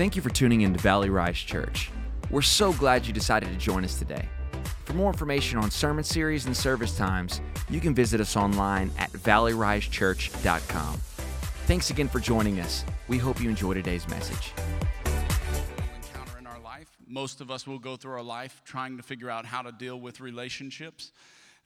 Thank you for tuning in to Valley Rise Church. We're so glad you decided to join us today. For more information on sermon series and service times, you can visit us online at valleyrisechurch.com. Thanks again for joining us. We hope you enjoy today's message. encounter in our life. Most of us will go through our life trying to figure out how to deal with relationships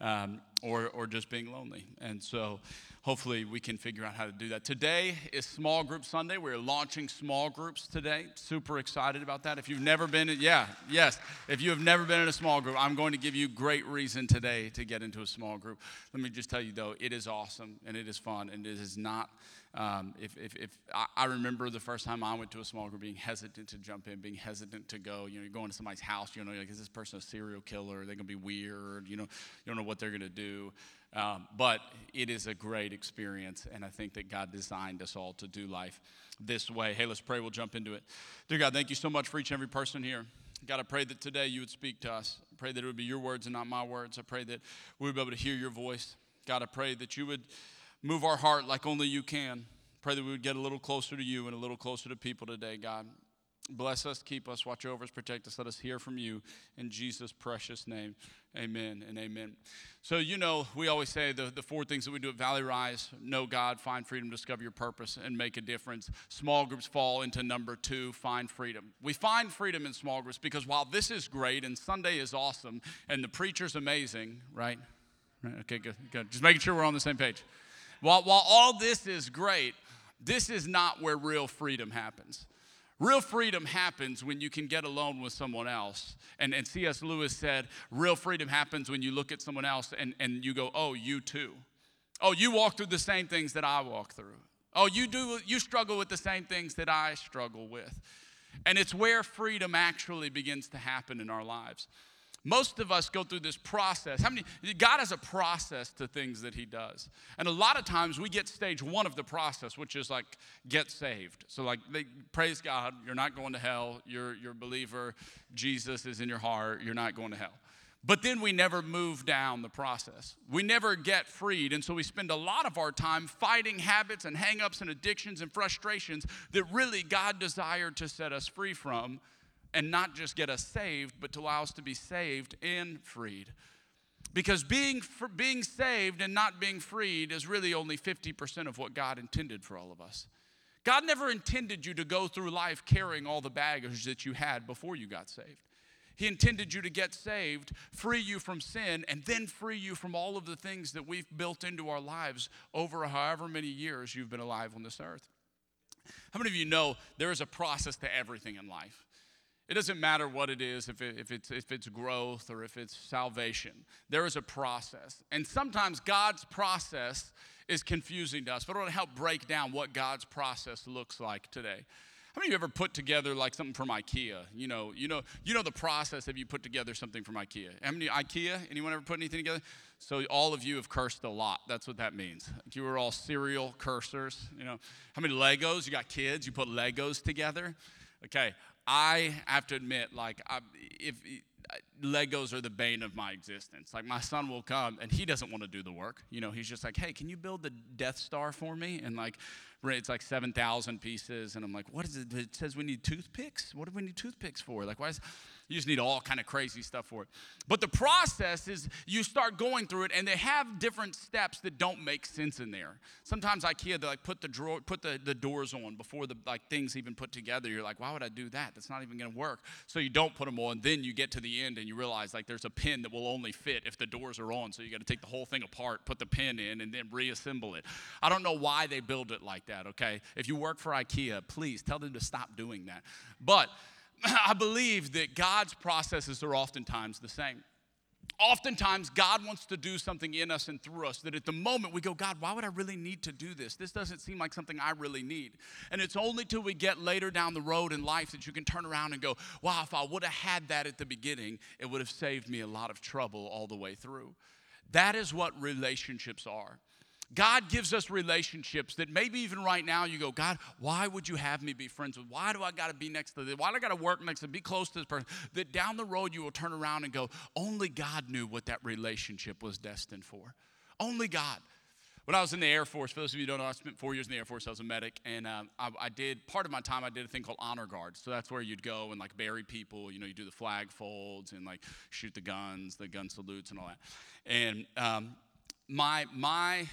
um, or, or just being lonely. And so hopefully we can figure out how to do that. Today is Small Group Sunday. We're launching small groups today. Super excited about that. If you've never been, yeah, yes. If you have never been in a small group, I'm going to give you great reason today to get into a small group. Let me just tell you though, it is awesome and it is fun and it is not um, if, if, if I, remember the first time I went to a small group being hesitant to jump in, being hesitant to go. You know, you're going to somebody's house, you know, like, is this person a serial killer? Are they going to be weird? You know, you don't know what they're going to do. Um, but it is a great experience, and I think that God designed us all to do life this way. Hey, let's pray. We'll jump into it. Dear God, thank you so much for each and every person here. God, I pray that today you would speak to us. I pray that it would be your words and not my words. I pray that we would be able to hear your voice. God, I pray that you would move our heart like only you can. Pray that we would get a little closer to you and a little closer to people today, God. Bless us, keep us, watch over us, protect us. Let us hear from you in Jesus' precious name. Amen and amen. So, you know, we always say the, the four things that we do at Valley Rise know God, find freedom, discover your purpose, and make a difference. Small groups fall into number two find freedom. We find freedom in small groups because while this is great and Sunday is awesome and the preacher's amazing, right? Okay, good, good. Just making sure we're on the same page. While, while all this is great, this is not where real freedom happens. Real freedom happens when you can get alone with someone else. And, and C.S. Lewis said, real freedom happens when you look at someone else and, and you go, oh, you too. Oh, you walk through the same things that I walk through. Oh, you do you struggle with the same things that I struggle with. And it's where freedom actually begins to happen in our lives. Most of us go through this process. How many? God has a process to things that He does, and a lot of times we get stage one of the process, which is like get saved. So like, they, praise God, you're not going to hell. You're you're a believer. Jesus is in your heart. You're not going to hell. But then we never move down the process. We never get freed. And so we spend a lot of our time fighting habits and hangups and addictions and frustrations that really God desired to set us free from and not just get us saved, but to allow us to be saved and freed. Because being, being saved and not being freed is really only 50% of what God intended for all of us. God never intended you to go through life carrying all the baggage that you had before you got saved. He intended you to get saved, free you from sin, and then free you from all of the things that we've built into our lives over however many years you've been alive on this earth. How many of you know there is a process to everything in life? It doesn't matter what it is, if, it, if, it's, if it's growth or if it's salvation. There is a process. And sometimes God's process is confusing to us, but I want to help break down what God's process looks like today. How many of you ever put together like something from IKEA? You know, you know, you know the process of you put together something from IKEA. How many IKEA? Anyone ever put anything together? So all of you have cursed a lot. That's what that means. You were all serial cursors. You know, how many Legos? You got kids. You put Legos together. Okay, I have to admit, like, I, if Legos are the bane of my existence. Like, my son will come and he doesn't want to do the work. You know, he's just like, hey, can you build the Death Star for me? And like, it's like 7,000 pieces. And I'm like, what is it? It says we need toothpicks? What do we need toothpicks for? Like, why is. You just need all kind of crazy stuff for it. But the process is you start going through it, and they have different steps that don't make sense in there. Sometimes IKEA they like put the drawer, put the, the doors on before the like things even put together. You're like, why would I do that? That's not even going to work. So you don't put them on. Then you get to the end and you realize like there's a pin that will only fit if the doors are on. So you got to take the whole thing apart, put the pin in, and then reassemble it. I don't know why they build it like that. Okay, if you work for IKEA, please tell them to stop doing that. But I believe that God's processes are oftentimes the same. Oftentimes, God wants to do something in us and through us that at the moment we go, God, why would I really need to do this? This doesn't seem like something I really need. And it's only till we get later down the road in life that you can turn around and go, wow, if I would have had that at the beginning, it would have saved me a lot of trouble all the way through. That is what relationships are. God gives us relationships that maybe even right now you go, God, why would you have me be friends with? Why do I got to be next to this? Why do I got to work next to, be close to this person? That down the road you will turn around and go, only God knew what that relationship was destined for. Only God. When I was in the Air Force, for those of you who don't know, I spent four years in the Air Force. I was a medic, and um, I, I, did part of my time. I did a thing called honor guard. So that's where you'd go and like bury people. You know, you do the flag folds and like shoot the guns, the gun salutes, and all that. And um, my my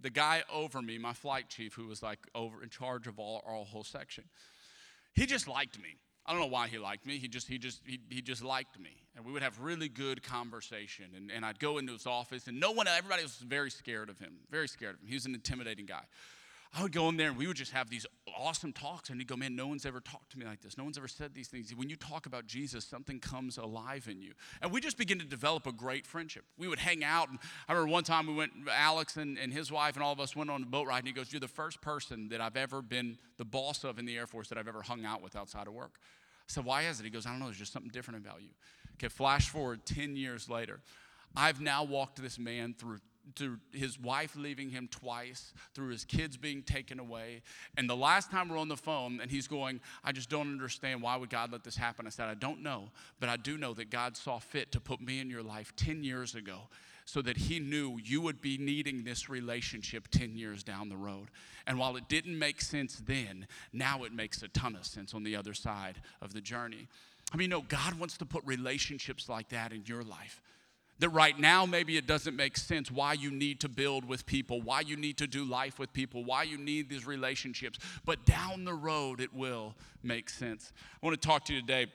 the guy over me, my flight chief, who was like over in charge of all our whole section, he just liked me. I don't know why he liked me. He just, he just, he, he just liked me. And we would have really good conversation. And, and I'd go into his office, and no one, everybody was very scared of him, very scared of him. He was an intimidating guy. I would go in there and we would just have these awesome talks. And he'd go, Man, no one's ever talked to me like this. No one's ever said these things. When you talk about Jesus, something comes alive in you. And we just begin to develop a great friendship. We would hang out. And I remember one time we went, Alex and, and his wife and all of us went on a boat ride. And he goes, You're the first person that I've ever been the boss of in the Air Force that I've ever hung out with outside of work. I said, Why is it? He goes, I don't know. There's just something different about you. Okay, flash forward 10 years later. I've now walked this man through through his wife leaving him twice, through his kids being taken away. And the last time we're on the phone, and he's going, I just don't understand why would God let this happen. I said, I don't know, but I do know that God saw fit to put me in your life 10 years ago so that he knew you would be needing this relationship 10 years down the road. And while it didn't make sense then, now it makes a ton of sense on the other side of the journey. I mean, no, God wants to put relationships like that in your life. That right now, maybe it doesn't make sense why you need to build with people, why you need to do life with people, why you need these relationships. But down the road, it will make sense. I want to talk to you today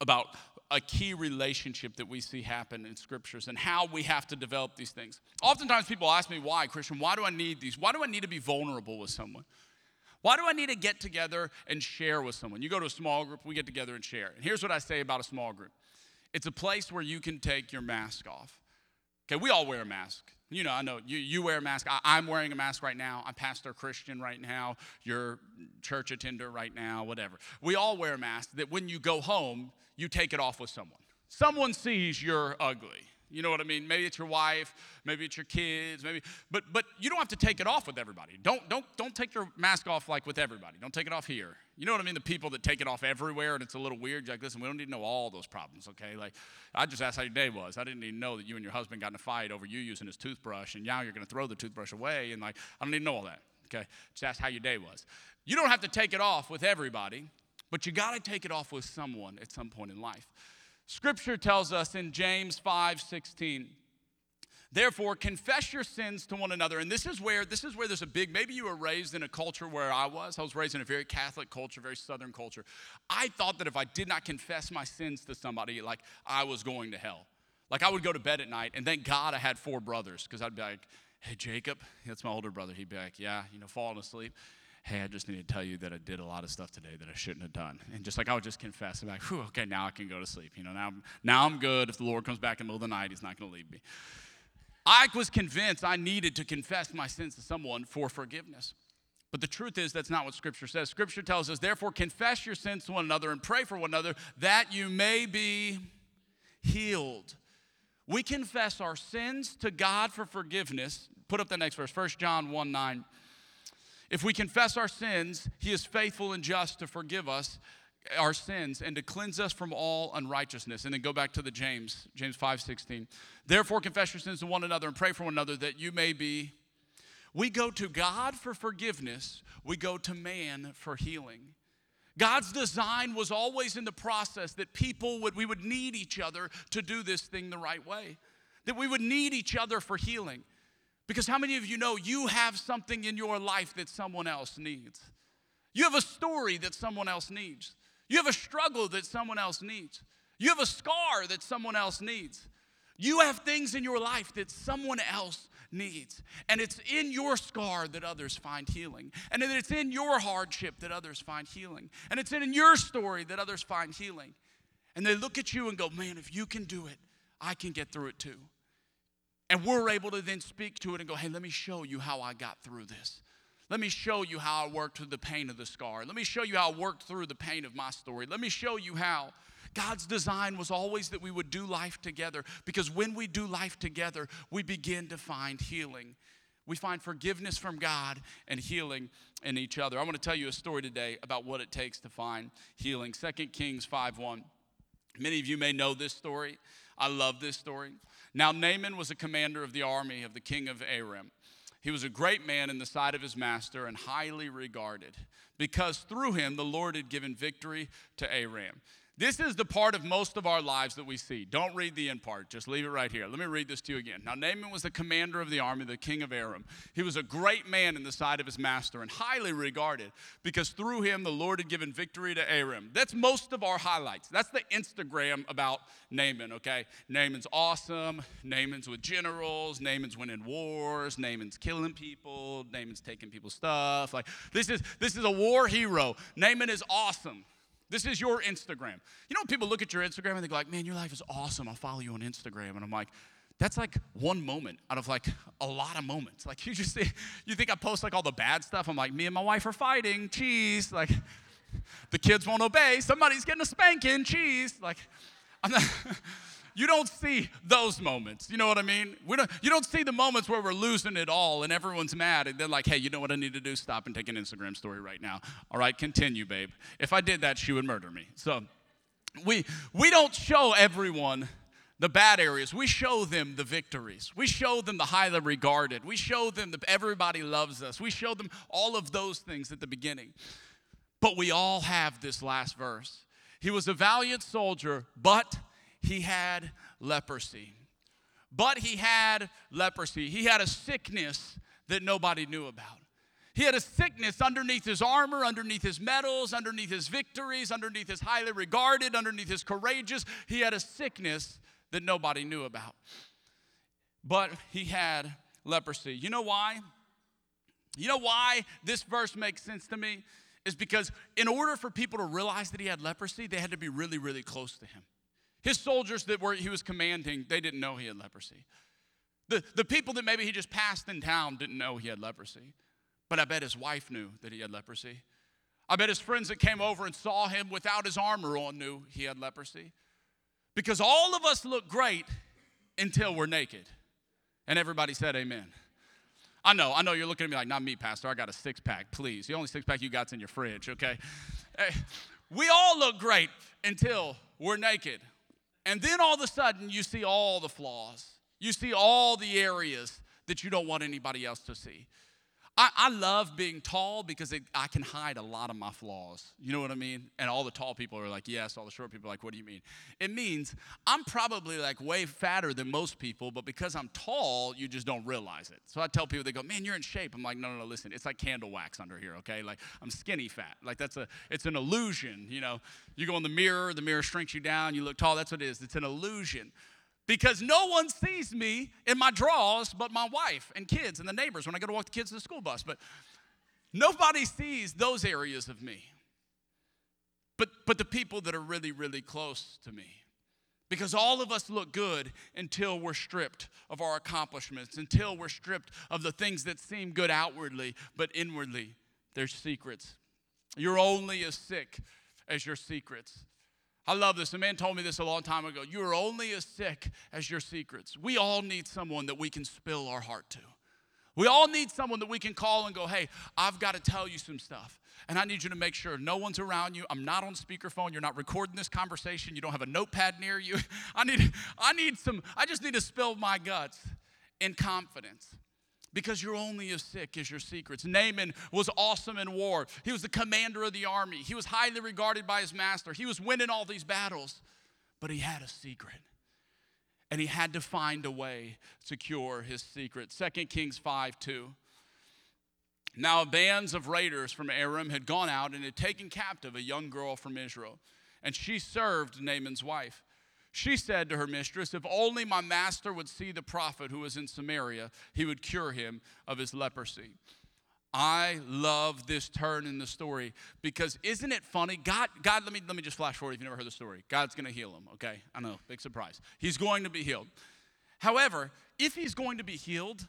about a key relationship that we see happen in scriptures and how we have to develop these things. Oftentimes people ask me, why, Christian? Why do I need these? Why do I need to be vulnerable with someone? Why do I need to get together and share with someone? You go to a small group, we get together and share. And here's what I say about a small group it's a place where you can take your mask off. Okay, we all wear a mask. You know, I know you, you wear a mask. I, am wearing a mask right now. I'm Pastor Christian right now. You're church attender right now, whatever. We all wear a mask that when you go home, you take it off with someone. Someone sees you're ugly. You know what I mean? Maybe it's your wife, maybe it's your kids, maybe but but you don't have to take it off with everybody. Don't don't don't take your mask off like with everybody. Don't take it off here. You know what I mean? The people that take it off everywhere and it's a little weird. You're like, listen, we don't need to know all those problems, okay? Like, I just asked how your day was. I didn't even know that you and your husband got in a fight over you using his toothbrush, and now you're gonna throw the toothbrush away, and like, I don't need to know all that. Okay. Just ask how your day was. You don't have to take it off with everybody, but you gotta take it off with someone at some point in life. Scripture tells us in James 5 16, Therefore, confess your sins to one another. And this is where this is where there's a big. Maybe you were raised in a culture where I was. I was raised in a very Catholic culture, very Southern culture. I thought that if I did not confess my sins to somebody, like I was going to hell. Like I would go to bed at night, and thank God I had four brothers, because I'd be like, "Hey, Jacob," that's my older brother. He'd be like, "Yeah, you know, falling asleep." Hey, I just need to tell you that I did a lot of stuff today that I shouldn't have done. And just like I would just confess, I'm like, Whew, okay, now I can go to sleep. You know, now, now I'm good. If the Lord comes back in the middle of the night, he's not going to leave me. I was convinced I needed to confess my sins to someone for forgiveness. But the truth is, that's not what Scripture says. Scripture tells us, therefore, confess your sins to one another and pray for one another that you may be healed. We confess our sins to God for forgiveness. Put up the next verse, 1 John 1 9. If we confess our sins, he is faithful and just to forgive us our sins and to cleanse us from all unrighteousness. And then go back to the James, James 5 16. Therefore, confess your sins to one another and pray for one another that you may be. We go to God for forgiveness, we go to man for healing. God's design was always in the process that people would, we would need each other to do this thing the right way, that we would need each other for healing. Because how many of you know you have something in your life that someone else needs? You have a story that someone else needs. You have a struggle that someone else needs. You have a scar that someone else needs. You have things in your life that someone else needs. And it's in your scar that others find healing. And it's in your hardship that others find healing. And it's in your story that others find healing. And they look at you and go, man, if you can do it, I can get through it too. And we're able to then speak to it and go, hey, let me show you how I got through this. Let me show you how I worked through the pain of the scar. Let me show you how I worked through the pain of my story. Let me show you how. God's design was always that we would do life together because when we do life together, we begin to find healing. We find forgiveness from God and healing in each other. I want to tell you a story today about what it takes to find healing. 2 Kings 5:1. Many of you may know this story. I love this story. Now, Naaman was a commander of the army of the king of Aram. He was a great man in the sight of his master and highly regarded, because through him the Lord had given victory to Aram. This is the part of most of our lives that we see. Don't read the end part, just leave it right here. Let me read this to you again. Now, Naaman was the commander of the army, the king of Aram. He was a great man in the sight of his master and highly regarded because through him the Lord had given victory to Aram. That's most of our highlights. That's the Instagram about Naaman, okay? Naaman's awesome. Naaman's with generals. Naaman's winning wars. Naaman's killing people. Naaman's taking people's stuff. Like, this is, this is a war hero. Naaman is awesome. This is your Instagram. You know, people look at your Instagram and they go like, man, your life is awesome. I'll follow you on Instagram. And I'm like, that's like one moment out of like a lot of moments. Like you just you think I post like all the bad stuff. I'm like, me and my wife are fighting, cheese. Like the kids won't obey. Somebody's getting a spanking, cheese. Like I'm not you don't see those moments. You know what I mean? We don't, you don't see the moments where we're losing it all and everyone's mad and they're like, hey, you know what I need to do? Stop and take an Instagram story right now. All right, continue, babe. If I did that, she would murder me. So we, we don't show everyone the bad areas. We show them the victories. We show them the highly regarded. We show them that everybody loves us. We show them all of those things at the beginning. But we all have this last verse. He was a valiant soldier, but he had leprosy. But he had leprosy. He had a sickness that nobody knew about. He had a sickness underneath his armor, underneath his medals, underneath his victories, underneath his highly regarded, underneath his courageous. He had a sickness that nobody knew about. But he had leprosy. You know why? You know why this verse makes sense to me? Is because in order for people to realize that he had leprosy, they had to be really, really close to him. His soldiers that were he was commanding, they didn't know he had leprosy. The, the people that maybe he just passed in town didn't know he had leprosy. But I bet his wife knew that he had leprosy. I bet his friends that came over and saw him without his armor on knew he had leprosy. Because all of us look great until we're naked. And everybody said amen. I know, I know you're looking at me like, not me, Pastor. I got a six pack, please. The only six pack you got's in your fridge, okay? Hey, we all look great until we're naked. And then all of a sudden, you see all the flaws. You see all the areas that you don't want anybody else to see. I, I love being tall because it, I can hide a lot of my flaws. You know what I mean? And all the tall people are like, yes. All the short people are like, what do you mean? It means I'm probably like way fatter than most people, but because I'm tall, you just don't realize it. So I tell people, they go, man, you're in shape. I'm like, no, no, no, listen, it's like candle wax under here, okay? Like I'm skinny fat. Like that's a, it's an illusion, you know? You go in the mirror, the mirror shrinks you down, you look tall. That's what it is. It's an illusion because no one sees me in my drawers but my wife and kids and the neighbors when I go to walk the kids to the school bus. But nobody sees those areas of me. But, but the people that are really, really close to me. Because all of us look good until we're stripped of our accomplishments, until we're stripped of the things that seem good outwardly, but inwardly, there's secrets. You're only as sick as your secrets. I love this. A man told me this a long time ago. You are only as sick as your secrets. We all need someone that we can spill our heart to. We all need someone that we can call and go, hey, I've got to tell you some stuff. And I need you to make sure no one's around you. I'm not on speakerphone. You're not recording this conversation. You don't have a notepad near you. I need, I need some, I just need to spill my guts in confidence because you're only as sick as your secrets. Naaman was awesome in war. He was the commander of the army. He was highly regarded by his master. He was winning all these battles, but he had a secret. And he had to find a way to cure his secret. 2 Kings 5 2. Now, bands of raiders from Aram had gone out and had taken captive a young girl from Israel, and she served Naaman's wife. She said to her mistress, If only my master would see the prophet who is in Samaria, he would cure him of his leprosy. I love this turn in the story because isn't it funny? God, God, let me let me just flash forward if you never heard the story. God's gonna heal him, okay? I know, big surprise. He's going to be healed. However, if he's going to be healed,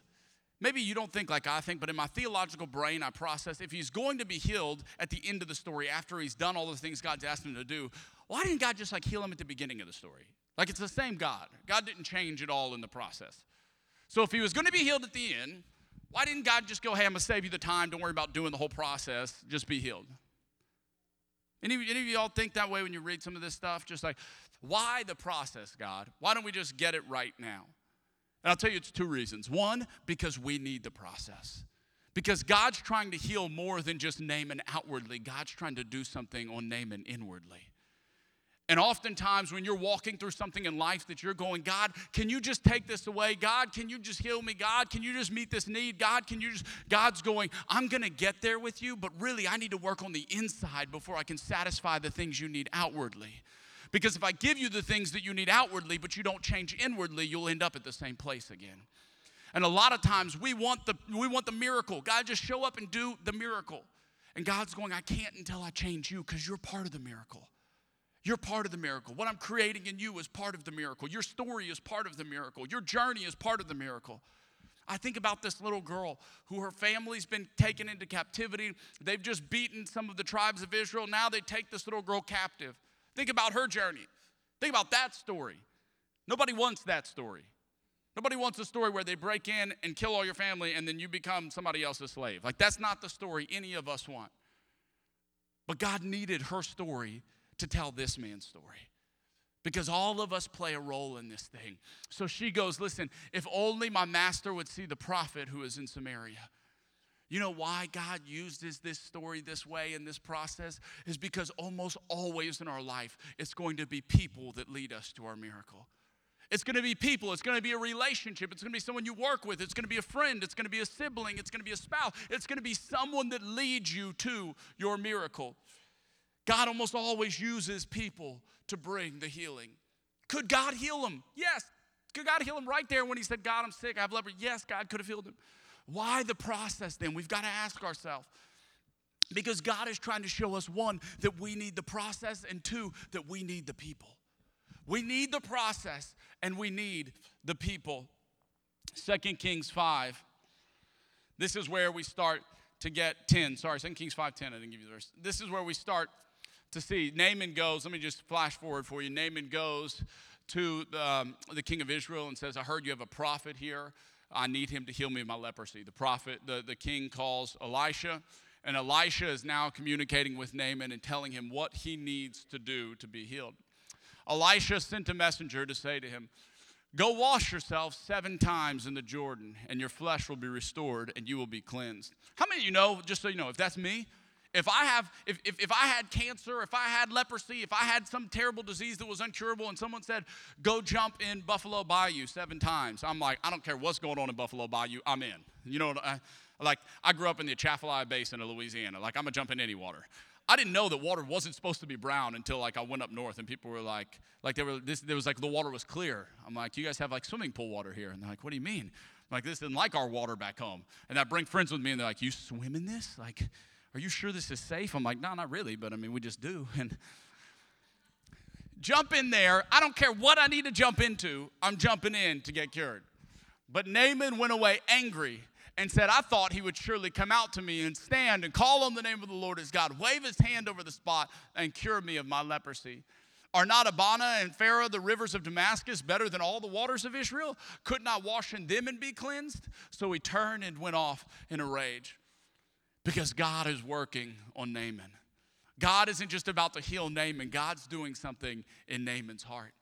maybe you don't think like I think, but in my theological brain, I process if he's going to be healed at the end of the story, after he's done all the things God's asked him to do, why didn't God just like heal him at the beginning of the story? Like it's the same God. God didn't change at all in the process. So if he was going to be healed at the end, why didn't God just go, hey, I'm going to save you the time. Don't worry about doing the whole process. Just be healed. Any, any of y'all think that way when you read some of this stuff? Just like, why the process, God? Why don't we just get it right now? And I'll tell you it's two reasons. One, because we need the process. Because God's trying to heal more than just Naaman outwardly, God's trying to do something on Naaman inwardly. And oftentimes, when you're walking through something in life that you're going, God, can you just take this away? God, can you just heal me? God, can you just meet this need? God, can you just. God's going, I'm going to get there with you, but really, I need to work on the inside before I can satisfy the things you need outwardly. Because if I give you the things that you need outwardly, but you don't change inwardly, you'll end up at the same place again. And a lot of times we want the we want the miracle. God just show up and do the miracle. And God's going, I can't until I change you because you're part of the miracle. You're part of the miracle. What I'm creating in you is part of the miracle. Your story is part of the miracle. Your journey is part of the miracle. I think about this little girl who her family's been taken into captivity. They've just beaten some of the tribes of Israel. Now they take this little girl captive. Think about her journey. Think about that story. Nobody wants that story. Nobody wants a story where they break in and kill all your family and then you become somebody else's slave. Like, that's not the story any of us want. But God needed her story to tell this man's story because all of us play a role in this thing. So she goes, Listen, if only my master would see the prophet who is in Samaria. You know why God uses this story this way in this process? Is because almost always in our life, it's going to be people that lead us to our miracle. It's going to be people. It's going to be a relationship. It's going to be someone you work with. It's going to be a friend. It's going to be a sibling. It's going to be a spouse. It's going to be someone that leads you to your miracle. God almost always uses people to bring the healing. Could God heal him? Yes. Could God heal him right there when he said, God, I'm sick, I have leprosy? Yes, God could have healed him. Why the process then? We've got to ask ourselves. Because God is trying to show us one, that we need the process, and two, that we need the people. We need the process and we need the people. Second Kings 5. This is where we start to get 10. Sorry, Second Kings 5 10. I didn't give you the verse. This is where we start to see. Naaman goes, let me just flash forward for you. Naaman goes to um, the king of Israel and says, I heard you have a prophet here I need him to heal me of my leprosy. The prophet, the, the king calls Elisha, and Elisha is now communicating with Naaman and telling him what he needs to do to be healed. Elisha sent a messenger to say to him, Go wash yourself seven times in the Jordan, and your flesh will be restored, and you will be cleansed. How many of you know, just so you know, if that's me, if I have, if, if, if I had cancer, if I had leprosy, if I had some terrible disease that was incurable, and someone said, go jump in Buffalo Bayou seven times, I'm like, I don't care what's going on in Buffalo Bayou, I'm in. You know, I, like I grew up in the Atchafalaya Basin of Louisiana. Like I'm gonna jump in any water. I didn't know that water wasn't supposed to be brown until like I went up north and people were like, like they were this there was like the water was clear. I'm like, you guys have like swimming pool water here, and they're like, what do you mean? I'm like this isn't like our water back home. And I bring friends with me, and they're like, you swim in this? Like, are you sure this is safe? I'm like, No, not really, but I mean, we just do. And jump in there. I don't care what I need to jump into, I'm jumping in to get cured. But Naaman went away angry and said, I thought he would surely come out to me and stand and call on the name of the Lord his God, wave his hand over the spot, and cure me of my leprosy. Are not Abana and Pharpar, the rivers of Damascus, better than all the waters of Israel? Could not wash in them and be cleansed? So he turned and went off in a rage because God is working on Naaman. God isn't just about to heal Naaman, God's doing something in Naaman's heart.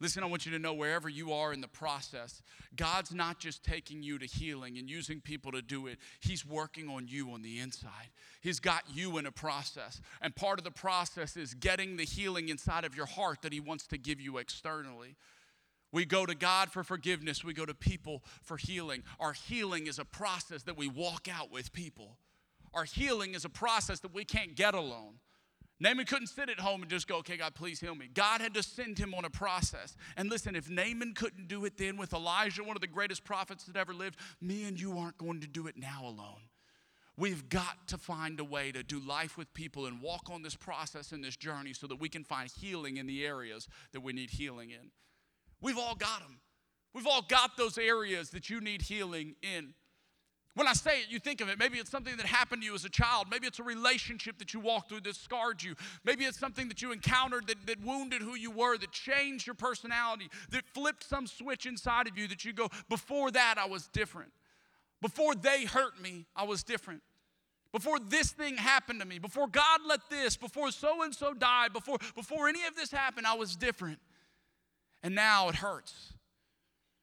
Listen, I want you to know wherever you are in the process, God's not just taking you to healing and using people to do it. He's working on you on the inside. He's got you in a process. And part of the process is getting the healing inside of your heart that He wants to give you externally. We go to God for forgiveness, we go to people for healing. Our healing is a process that we walk out with people. Our healing is a process that we can't get alone. Naaman couldn't sit at home and just go, okay, God, please heal me. God had to send him on a process. And listen, if Naaman couldn't do it then with Elijah, one of the greatest prophets that ever lived, me and you aren't going to do it now alone. We've got to find a way to do life with people and walk on this process and this journey so that we can find healing in the areas that we need healing in. We've all got them. We've all got those areas that you need healing in. When I say it, you think of it. Maybe it's something that happened to you as a child. Maybe it's a relationship that you walked through that scarred you. Maybe it's something that you encountered that, that wounded who you were, that changed your personality, that flipped some switch inside of you that you go, before that, I was different. Before they hurt me, I was different. Before this thing happened to me, before God let this, before so and so died, before, before any of this happened, I was different. And now it hurts.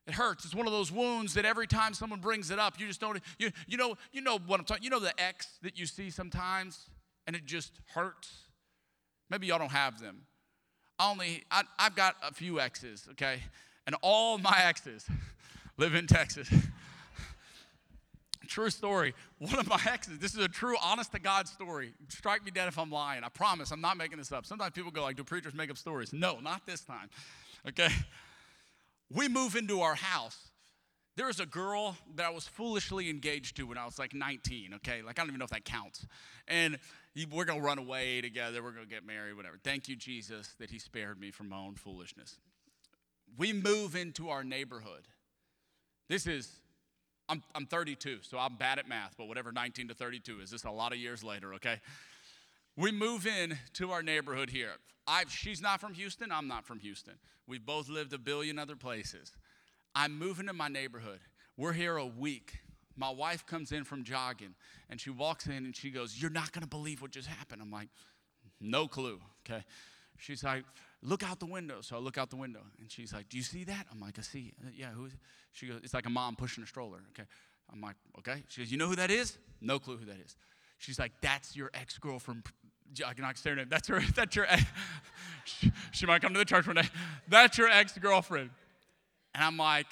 It hurts. It's one of those wounds that every time someone brings it up, you just don't, you, you know, you know what I'm talking, you know the X that you see sometimes and it just hurts? Maybe y'all don't have them. I only, I, I've got a few X's, okay? And all my X's live in Texas. True story. One of my exes, this is a true, honest to God story. Strike me dead if I'm lying. I promise, I'm not making this up. Sometimes people go like, do preachers make up stories? No, not this time. Okay? We move into our house. There was a girl that I was foolishly engaged to when I was like 19, okay? Like, I don't even know if that counts. And we're gonna run away together, we're gonna get married, whatever. Thank you, Jesus, that He spared me from my own foolishness. We move into our neighborhood. This is, I'm, I'm 32, so I'm bad at math, but whatever 19 to 32 is, this a lot of years later, okay? We move in to our neighborhood here. I've, she's not from Houston, I'm not from Houston. We've both lived a billion other places. I'm moving to my neighborhood. We're here a week. My wife comes in from jogging and she walks in and she goes, You're not gonna believe what just happened. I'm like, No clue, okay? She's like, Look out the window. So I look out the window and she's like, Do you see that? I'm like, I see. Yeah, who is it? She goes, It's like a mom pushing a stroller, okay? I'm like, Okay. She goes, You know who that is? No clue who that is. She's like, That's your ex girlfriend I cannot say her name. That's her. That's your. Ex. she might come to the church one day. That's your ex girlfriend, and I'm like,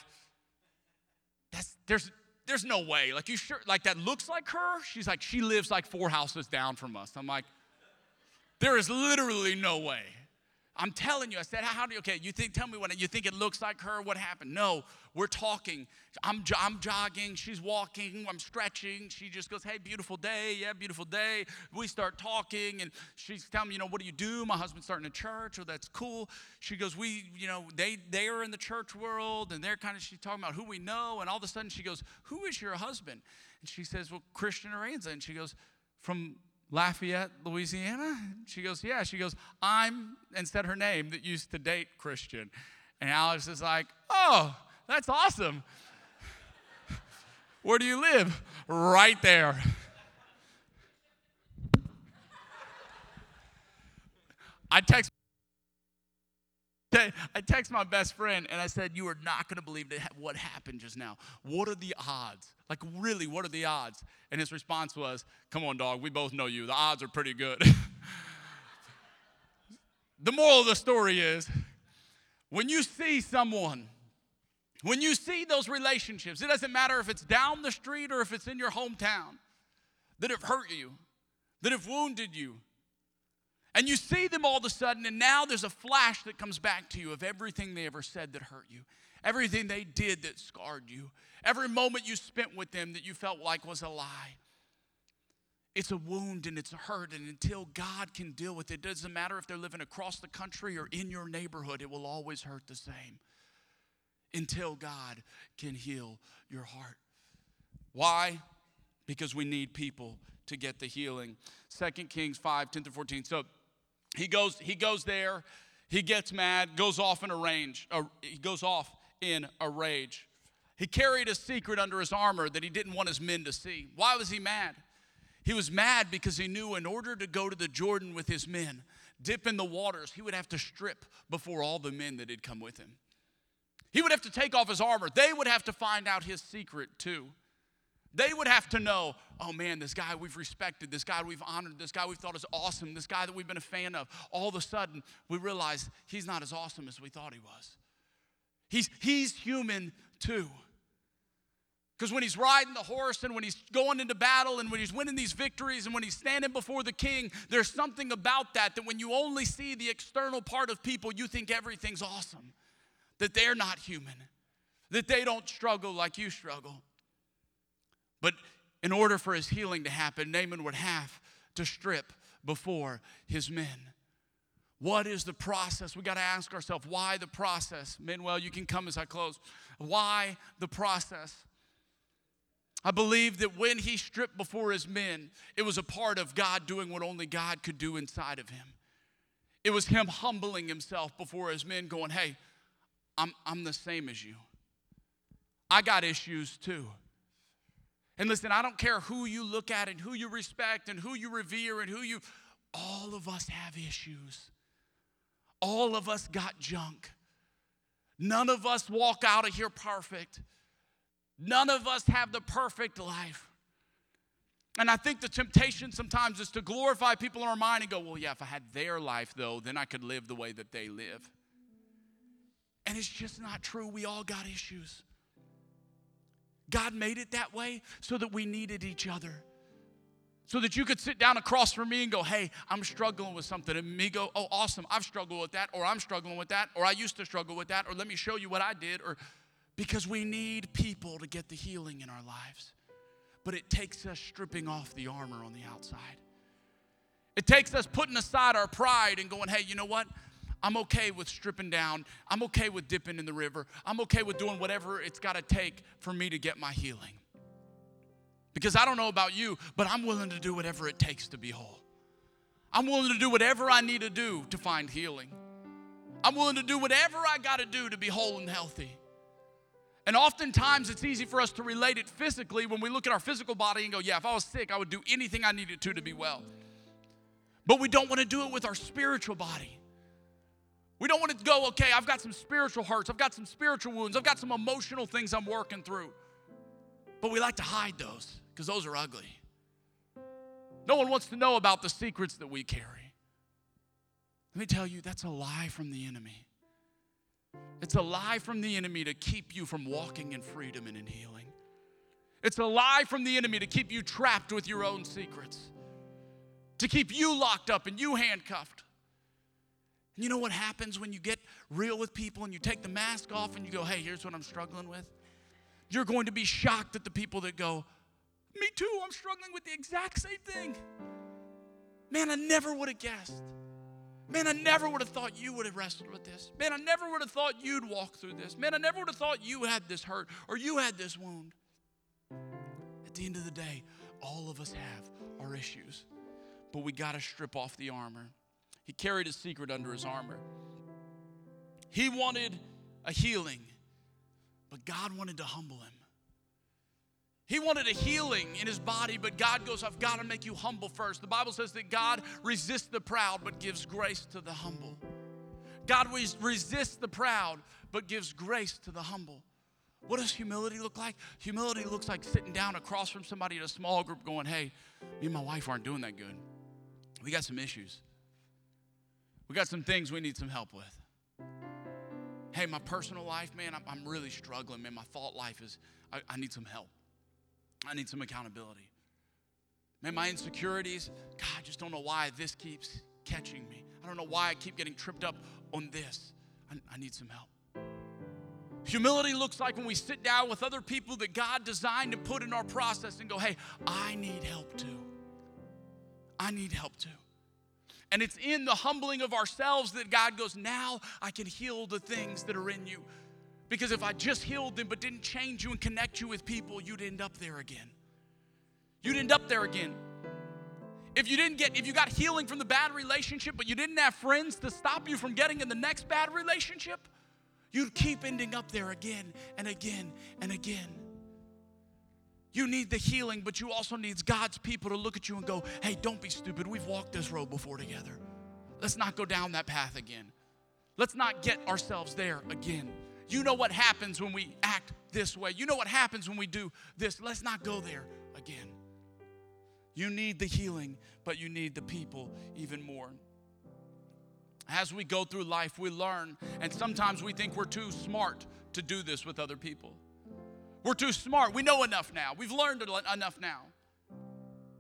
that's there's there's no way. Like you sure? Like that looks like her. She's like she lives like four houses down from us. I'm like, there is literally no way. I'm telling you, I said, how, do you, okay, you think, tell me what, you think it looks like her, what happened? No, we're talking. I'm, I'm jogging, she's walking, I'm stretching. She just goes, hey, beautiful day, yeah, beautiful day. We start talking, and she's telling me, you know, what do you do? My husband's starting a church, oh, that's cool. She goes, we, you know, they, they are in the church world, and they're kind of, she's talking about who we know, and all of a sudden she goes, who is your husband? And she says, well, Christian Aranza. And she goes, from Lafayette, Louisiana? She goes, Yeah. She goes, I'm, said her name that used to date Christian. And Alex is like, Oh, that's awesome. Where do you live? Right there. I text I text my best friend and I said, You are not going to believe what happened just now. What are the odds? Like, really, what are the odds? And his response was, Come on, dog, we both know you. The odds are pretty good. the moral of the story is when you see someone, when you see those relationships, it doesn't matter if it's down the street or if it's in your hometown, that have hurt you, that have wounded you, and you see them all of a sudden, and now there's a flash that comes back to you of everything they ever said that hurt you, everything they did that scarred you, every moment you spent with them that you felt like was a lie. It's a wound and it's a hurt, and until God can deal with it, it doesn't matter if they're living across the country or in your neighborhood, it will always hurt the same until God can heal your heart. Why? Because we need people to get the healing. 2 Kings 5 10 through 14. So, he goes, he goes there, he gets mad, goes off in a rage. He goes off in a rage. He carried a secret under his armor that he didn't want his men to see. Why was he mad? He was mad because he knew in order to go to the Jordan with his men, dip in the waters, he would have to strip before all the men that had come with him. He would have to take off his armor. They would have to find out his secret too. They would have to know, oh man, this guy we've respected, this guy we've honored, this guy we've thought is awesome, this guy that we've been a fan of. All of a sudden, we realize he's not as awesome as we thought he was. He's, he's human too. Because when he's riding the horse and when he's going into battle and when he's winning these victories and when he's standing before the king, there's something about that that when you only see the external part of people, you think everything's awesome. That they're not human, that they don't struggle like you struggle. But in order for his healing to happen, Naaman would have to strip before his men. What is the process? We got to ask ourselves, why the process? Manuel, you can come as I close. Why the process? I believe that when he stripped before his men, it was a part of God doing what only God could do inside of him. It was him humbling himself before his men, going, Hey, I'm, I'm the same as you. I got issues too. And listen, I don't care who you look at and who you respect and who you revere and who you, all of us have issues. All of us got junk. None of us walk out of here perfect. None of us have the perfect life. And I think the temptation sometimes is to glorify people in our mind and go, well, yeah, if I had their life, though, then I could live the way that they live. And it's just not true. We all got issues. God made it that way so that we needed each other. So that you could sit down across from me and go, hey, I'm struggling with something. And me go, oh, awesome, I've struggled with that, or I'm struggling with that, or I used to struggle with that, or let me show you what I did, or because we need people to get the healing in our lives. But it takes us stripping off the armor on the outside. It takes us putting aside our pride and going, hey, you know what? I'm okay with stripping down. I'm okay with dipping in the river. I'm okay with doing whatever it's got to take for me to get my healing. Because I don't know about you, but I'm willing to do whatever it takes to be whole. I'm willing to do whatever I need to do to find healing. I'm willing to do whatever I got to do to be whole and healthy. And oftentimes it's easy for us to relate it physically when we look at our physical body and go, yeah, if I was sick, I would do anything I needed to to be well. But we don't want to do it with our spiritual body. We don't want to go, okay, I've got some spiritual hurts, I've got some spiritual wounds, I've got some emotional things I'm working through. But we like to hide those because those are ugly. No one wants to know about the secrets that we carry. Let me tell you, that's a lie from the enemy. It's a lie from the enemy to keep you from walking in freedom and in healing. It's a lie from the enemy to keep you trapped with your own secrets, to keep you locked up and you handcuffed. And you know what happens when you get real with people and you take the mask off and you go, hey, here's what I'm struggling with? You're going to be shocked at the people that go, me too, I'm struggling with the exact same thing. Man, I never would have guessed. Man, I never would have thought you would have wrestled with this. Man, I never would have thought you'd walk through this. Man, I never would have thought you had this hurt or you had this wound. At the end of the day, all of us have our issues, but we got to strip off the armor. He carried his secret under his armor. He wanted a healing, but God wanted to humble him. He wanted a healing in his body, but God goes, I've got to make you humble first. The Bible says that God resists the proud, but gives grace to the humble. God resists the proud, but gives grace to the humble. What does humility look like? Humility looks like sitting down across from somebody in a small group going, Hey, me and my wife aren't doing that good. We got some issues. We got some things we need some help with. Hey, my personal life, man, I'm, I'm really struggling, man. My thought life is, I, I need some help. I need some accountability. Man, my insecurities, God, I just don't know why this keeps catching me. I don't know why I keep getting tripped up on this. I, I need some help. Humility looks like when we sit down with other people that God designed to put in our process and go, hey, I need help too. I need help too. And it's in the humbling of ourselves that God goes, now I can heal the things that are in you. Because if I just healed them but didn't change you and connect you with people, you'd end up there again. You'd end up there again. If you didn't get, if you got healing from the bad relationship, but you didn't have friends to stop you from getting in the next bad relationship, you'd keep ending up there again and again and again. You need the healing, but you also need God's people to look at you and go, hey, don't be stupid. We've walked this road before together. Let's not go down that path again. Let's not get ourselves there again. You know what happens when we act this way. You know what happens when we do this. Let's not go there again. You need the healing, but you need the people even more. As we go through life, we learn, and sometimes we think we're too smart to do this with other people. We're too smart. We know enough now. We've learned enough now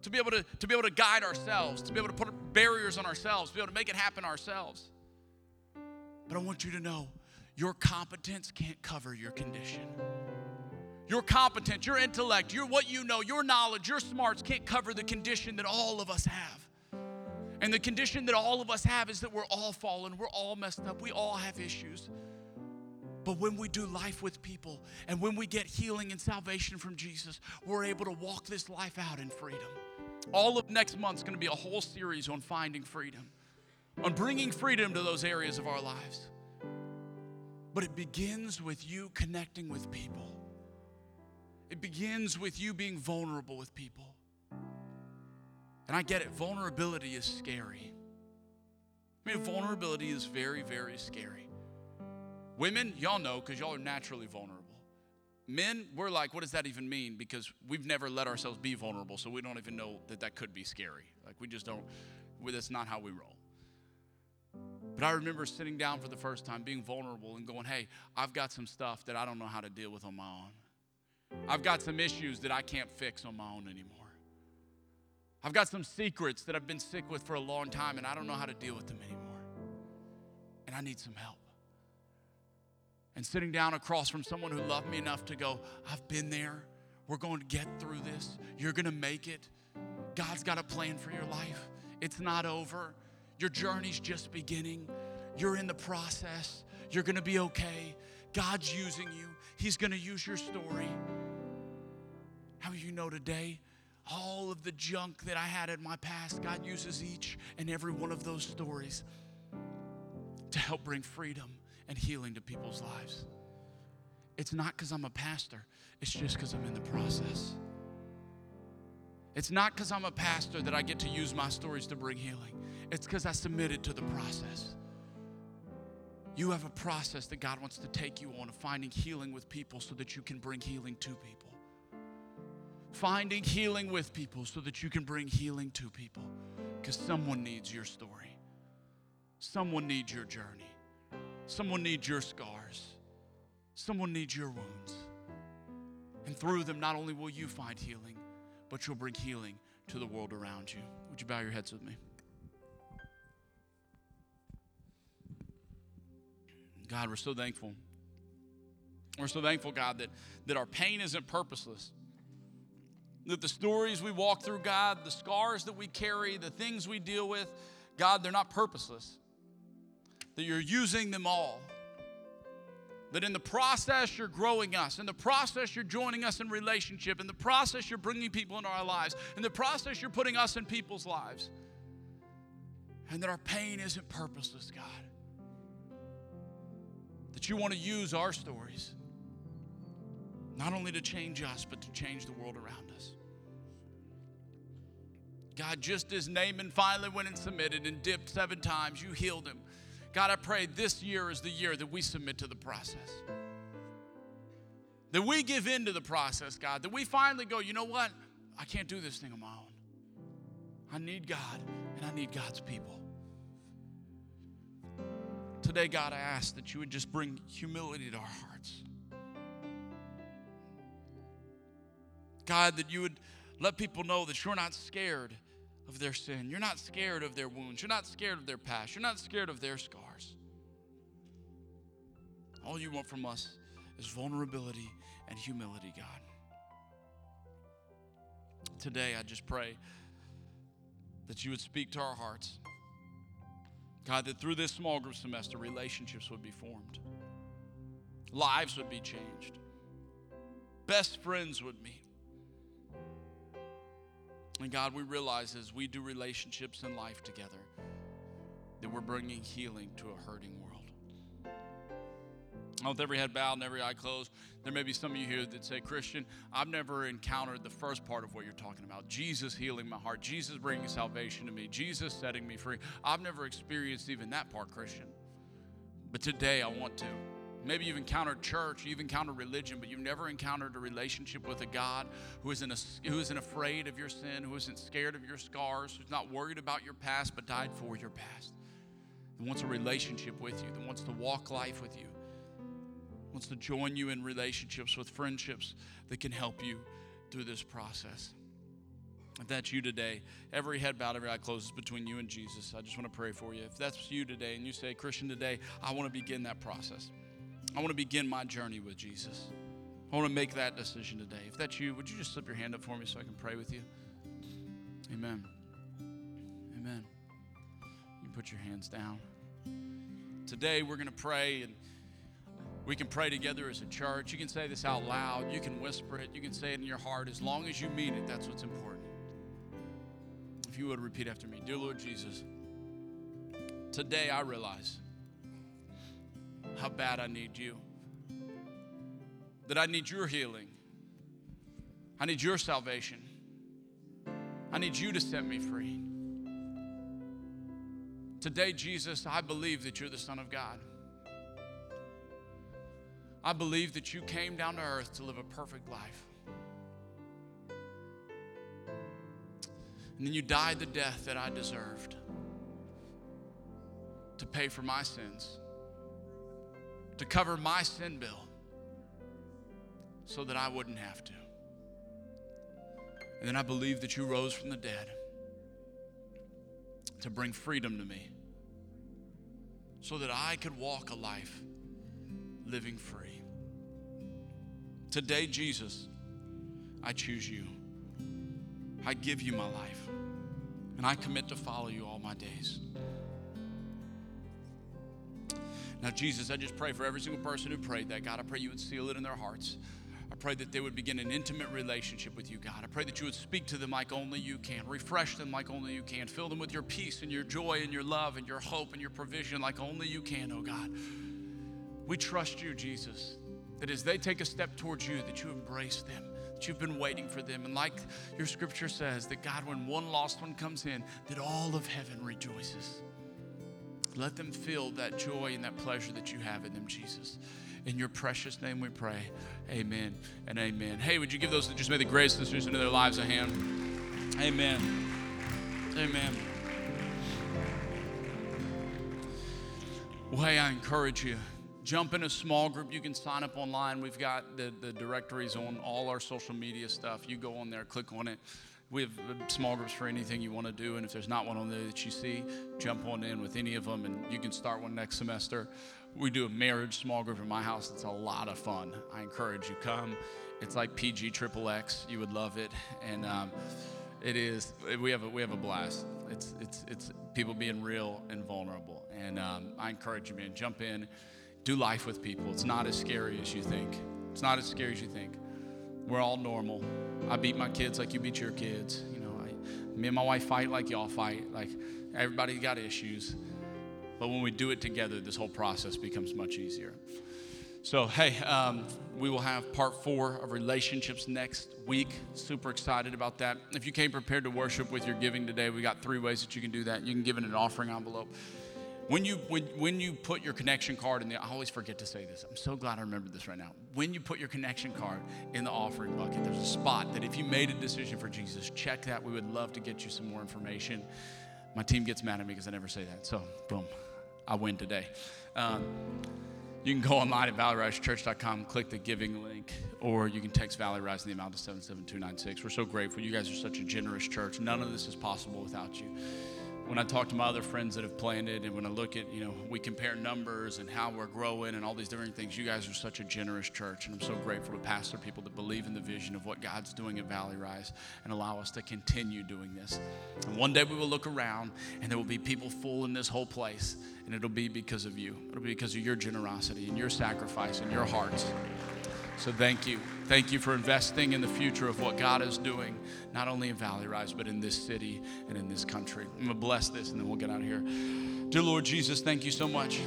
to be able to, to be able to guide ourselves, to be able to put barriers on ourselves, to be able to make it happen ourselves. But I want you to know your competence can't cover your condition. Your competence, your intellect, your what you know, your knowledge, your smarts can't cover the condition that all of us have. And the condition that all of us have is that we're all fallen, we're all messed up, we all have issues. But when we do life with people and when we get healing and salvation from Jesus, we're able to walk this life out in freedom. All of next month is going to be a whole series on finding freedom, on bringing freedom to those areas of our lives. But it begins with you connecting with people. It begins with you being vulnerable with people. And I get it, vulnerability is scary. I mean, vulnerability is very, very scary. Women, y'all know because y'all are naturally vulnerable. Men, we're like, what does that even mean? Because we've never let ourselves be vulnerable, so we don't even know that that could be scary. Like, we just don't, that's not how we roll. But I remember sitting down for the first time, being vulnerable, and going, hey, I've got some stuff that I don't know how to deal with on my own. I've got some issues that I can't fix on my own anymore. I've got some secrets that I've been sick with for a long time, and I don't know how to deal with them anymore. And I need some help and sitting down across from someone who loved me enough to go, I've been there. We're going to get through this. You're going to make it. God's got a plan for your life. It's not over. Your journey's just beginning. You're in the process. You're going to be okay. God's using you, He's going to use your story. How do you know today? All of the junk that I had in my past, God uses each and every one of those stories to help bring freedom and healing to people's lives. It's not because I'm a pastor, it's just because I'm in the process. It's not because I'm a pastor that I get to use my stories to bring healing. It's because I submitted to the process. You have a process that God wants to take you on of finding healing with people so that you can bring healing to people. Finding healing with people so that you can bring healing to people. Because someone needs your story, someone needs your journey. Someone needs your scars. Someone needs your wounds. And through them, not only will you find healing, but you'll bring healing to the world around you. Would you bow your heads with me? God, we're so thankful. We're so thankful, God, that, that our pain isn't purposeless. That the stories we walk through, God, the scars that we carry, the things we deal with, God, they're not purposeless that you're using them all. That in the process, you're growing us. In the process, you're joining us in relationship. In the process, you're bringing people into our lives. In the process, you're putting us in people's lives. And that our pain isn't purposeless, God. That you want to use our stories, not only to change us, but to change the world around us. God, just as Naaman finally went and submitted and dipped seven times, you healed him. God, I pray this year is the year that we submit to the process. That we give in to the process, God. That we finally go, you know what? I can't do this thing on my own. I need God and I need God's people. Today, God, I ask that you would just bring humility to our hearts. God, that you would let people know that you're not scared of their sin. You're not scared of their wounds. You're not scared of their past. You're not scared of their scars. All you want from us is vulnerability and humility, God. Today, I just pray that you would speak to our hearts. God, that through this small group semester, relationships would be formed, lives would be changed, best friends would meet. And God, we realize as we do relationships in life together that we're bringing healing to a hurting world. With every head bowed and every eye closed, there may be some of you here that say, Christian, I've never encountered the first part of what you're talking about Jesus healing my heart, Jesus bringing salvation to me, Jesus setting me free. I've never experienced even that part, Christian. But today I want to. Maybe you've encountered church, you've encountered religion, but you've never encountered a relationship with a God who isn't, a, who isn't afraid of your sin, who isn't scared of your scars, who's not worried about your past, but died for your past. That wants a relationship with you, that wants to walk life with you, wants to join you in relationships with friendships that can help you through this process. If that's you today, every head bowed, every eye closes between you and Jesus. I just want to pray for you. If that's you today and you say, Christian, today, I want to begin that process. I want to begin my journey with Jesus. I want to make that decision today. If that's you, would you just slip your hand up for me so I can pray with you? Amen. Amen. You put your hands down. Today we're going to pray and we can pray together as a church. You can say this out loud. You can whisper it. You can say it in your heart. As long as you mean it, that's what's important. If you would repeat after me Dear Lord Jesus, today I realize how bad I need you. That I need your healing. I need your salvation. I need you to set me free. Today, Jesus, I believe that you're the Son of God. I believe that you came down to earth to live a perfect life. And then you died the death that I deserved to pay for my sins, to cover my sin bill, so that I wouldn't have to. And then I believe that you rose from the dead to bring freedom to me so that I could walk a life living free. Today, Jesus, I choose you. I give you my life, and I commit to follow you all my days. Now, Jesus, I just pray for every single person who prayed that. God, I pray you would seal it in their hearts. I pray that they would begin an intimate relationship with you, God. I pray that you would speak to them like only you can, refresh them like only you can, fill them with your peace and your joy and your love and your hope and your provision like only you can, oh God. We trust you, Jesus, that as they take a step towards you, that you embrace them, that you've been waiting for them. And like your scripture says, that God, when one lost one comes in, that all of heaven rejoices. Let them feel that joy and that pleasure that you have in them, Jesus. In your precious name we pray. Amen and amen. Hey, would you give those that just made the greatest decision into their lives a hand? Amen. Amen. Well, hey, I encourage you. Jump in a small group. You can sign up online. We've got the, the directories on all our social media stuff. You go on there, click on it. We have small groups for anything you want to do. And if there's not one on there that you see, jump on in with any of them and you can start one next semester. We do a marriage small group in my house. It's a lot of fun. I encourage you come. It's like PG triple X. You would love it, and um, it is. We have a we have a blast. It's it's it's people being real and vulnerable, and um, I encourage you, man. Jump in, do life with people. It's not as scary as you think. It's not as scary as you think. We're all normal. I beat my kids like you beat your kids. You know, I, me and my wife fight like y'all fight. Like everybody got issues. But when we do it together, this whole process becomes much easier. So, hey, um, we will have part four of relationships next week. Super excited about that. If you came prepared to worship with your giving today, we got three ways that you can do that. You can give in an offering envelope. When you, when, when you put your connection card in the, I always forget to say this. I'm so glad I remember this right now. When you put your connection card in the offering bucket, there's a spot that if you made a decision for Jesus, check that. We would love to get you some more information. My team gets mad at me because I never say that. So, boom. I win today. Um, you can go online at valleyrisechurch.com, click the giving link, or you can text Valley Rise in the amount of 77296. We're so grateful. You guys are such a generous church. None of this is possible without you when I talk to my other friends that have planted, and when I look at, you know, we compare numbers and how we're growing and all these different things, you guys are such a generous church. And I'm so grateful to pastor people that believe in the vision of what God's doing at Valley Rise and allow us to continue doing this. And one day we will look around and there will be people full in this whole place, and it'll be because of you. It'll be because of your generosity and your sacrifice and your hearts. So thank you. Thank you for investing in the future of what God is doing, not only in Valley Rise, but in this city and in this country. I'm going to bless this and then we'll get out of here. Dear Lord Jesus, thank you so much.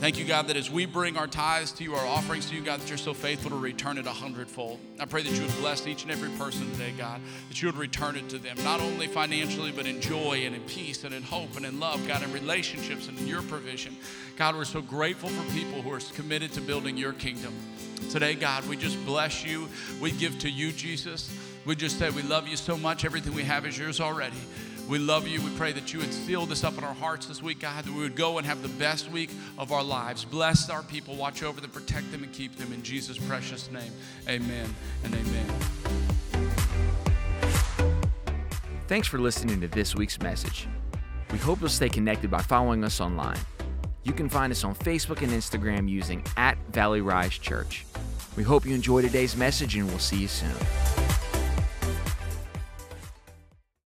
Thank you, God, that as we bring our tithes to you, our offerings to you, God, that you're so faithful to return it a hundredfold. I pray that you would bless each and every person today, God, that you would return it to them, not only financially, but in joy and in peace and in hope and in love, God, in relationships and in your provision. God, we're so grateful for people who are committed to building your kingdom. Today, God, we just bless you. We give to you, Jesus. We just say we love you so much. Everything we have is yours already. We love you. We pray that you would seal this up in our hearts this week, God, that we would go and have the best week of our lives. Bless our people, watch over them, protect them, and keep them. In Jesus' precious name, amen and amen. Thanks for listening to this week's message. We hope you'll stay connected by following us online. You can find us on Facebook and Instagram using at Valley Rise Church. We hope you enjoy today's message and we'll see you soon.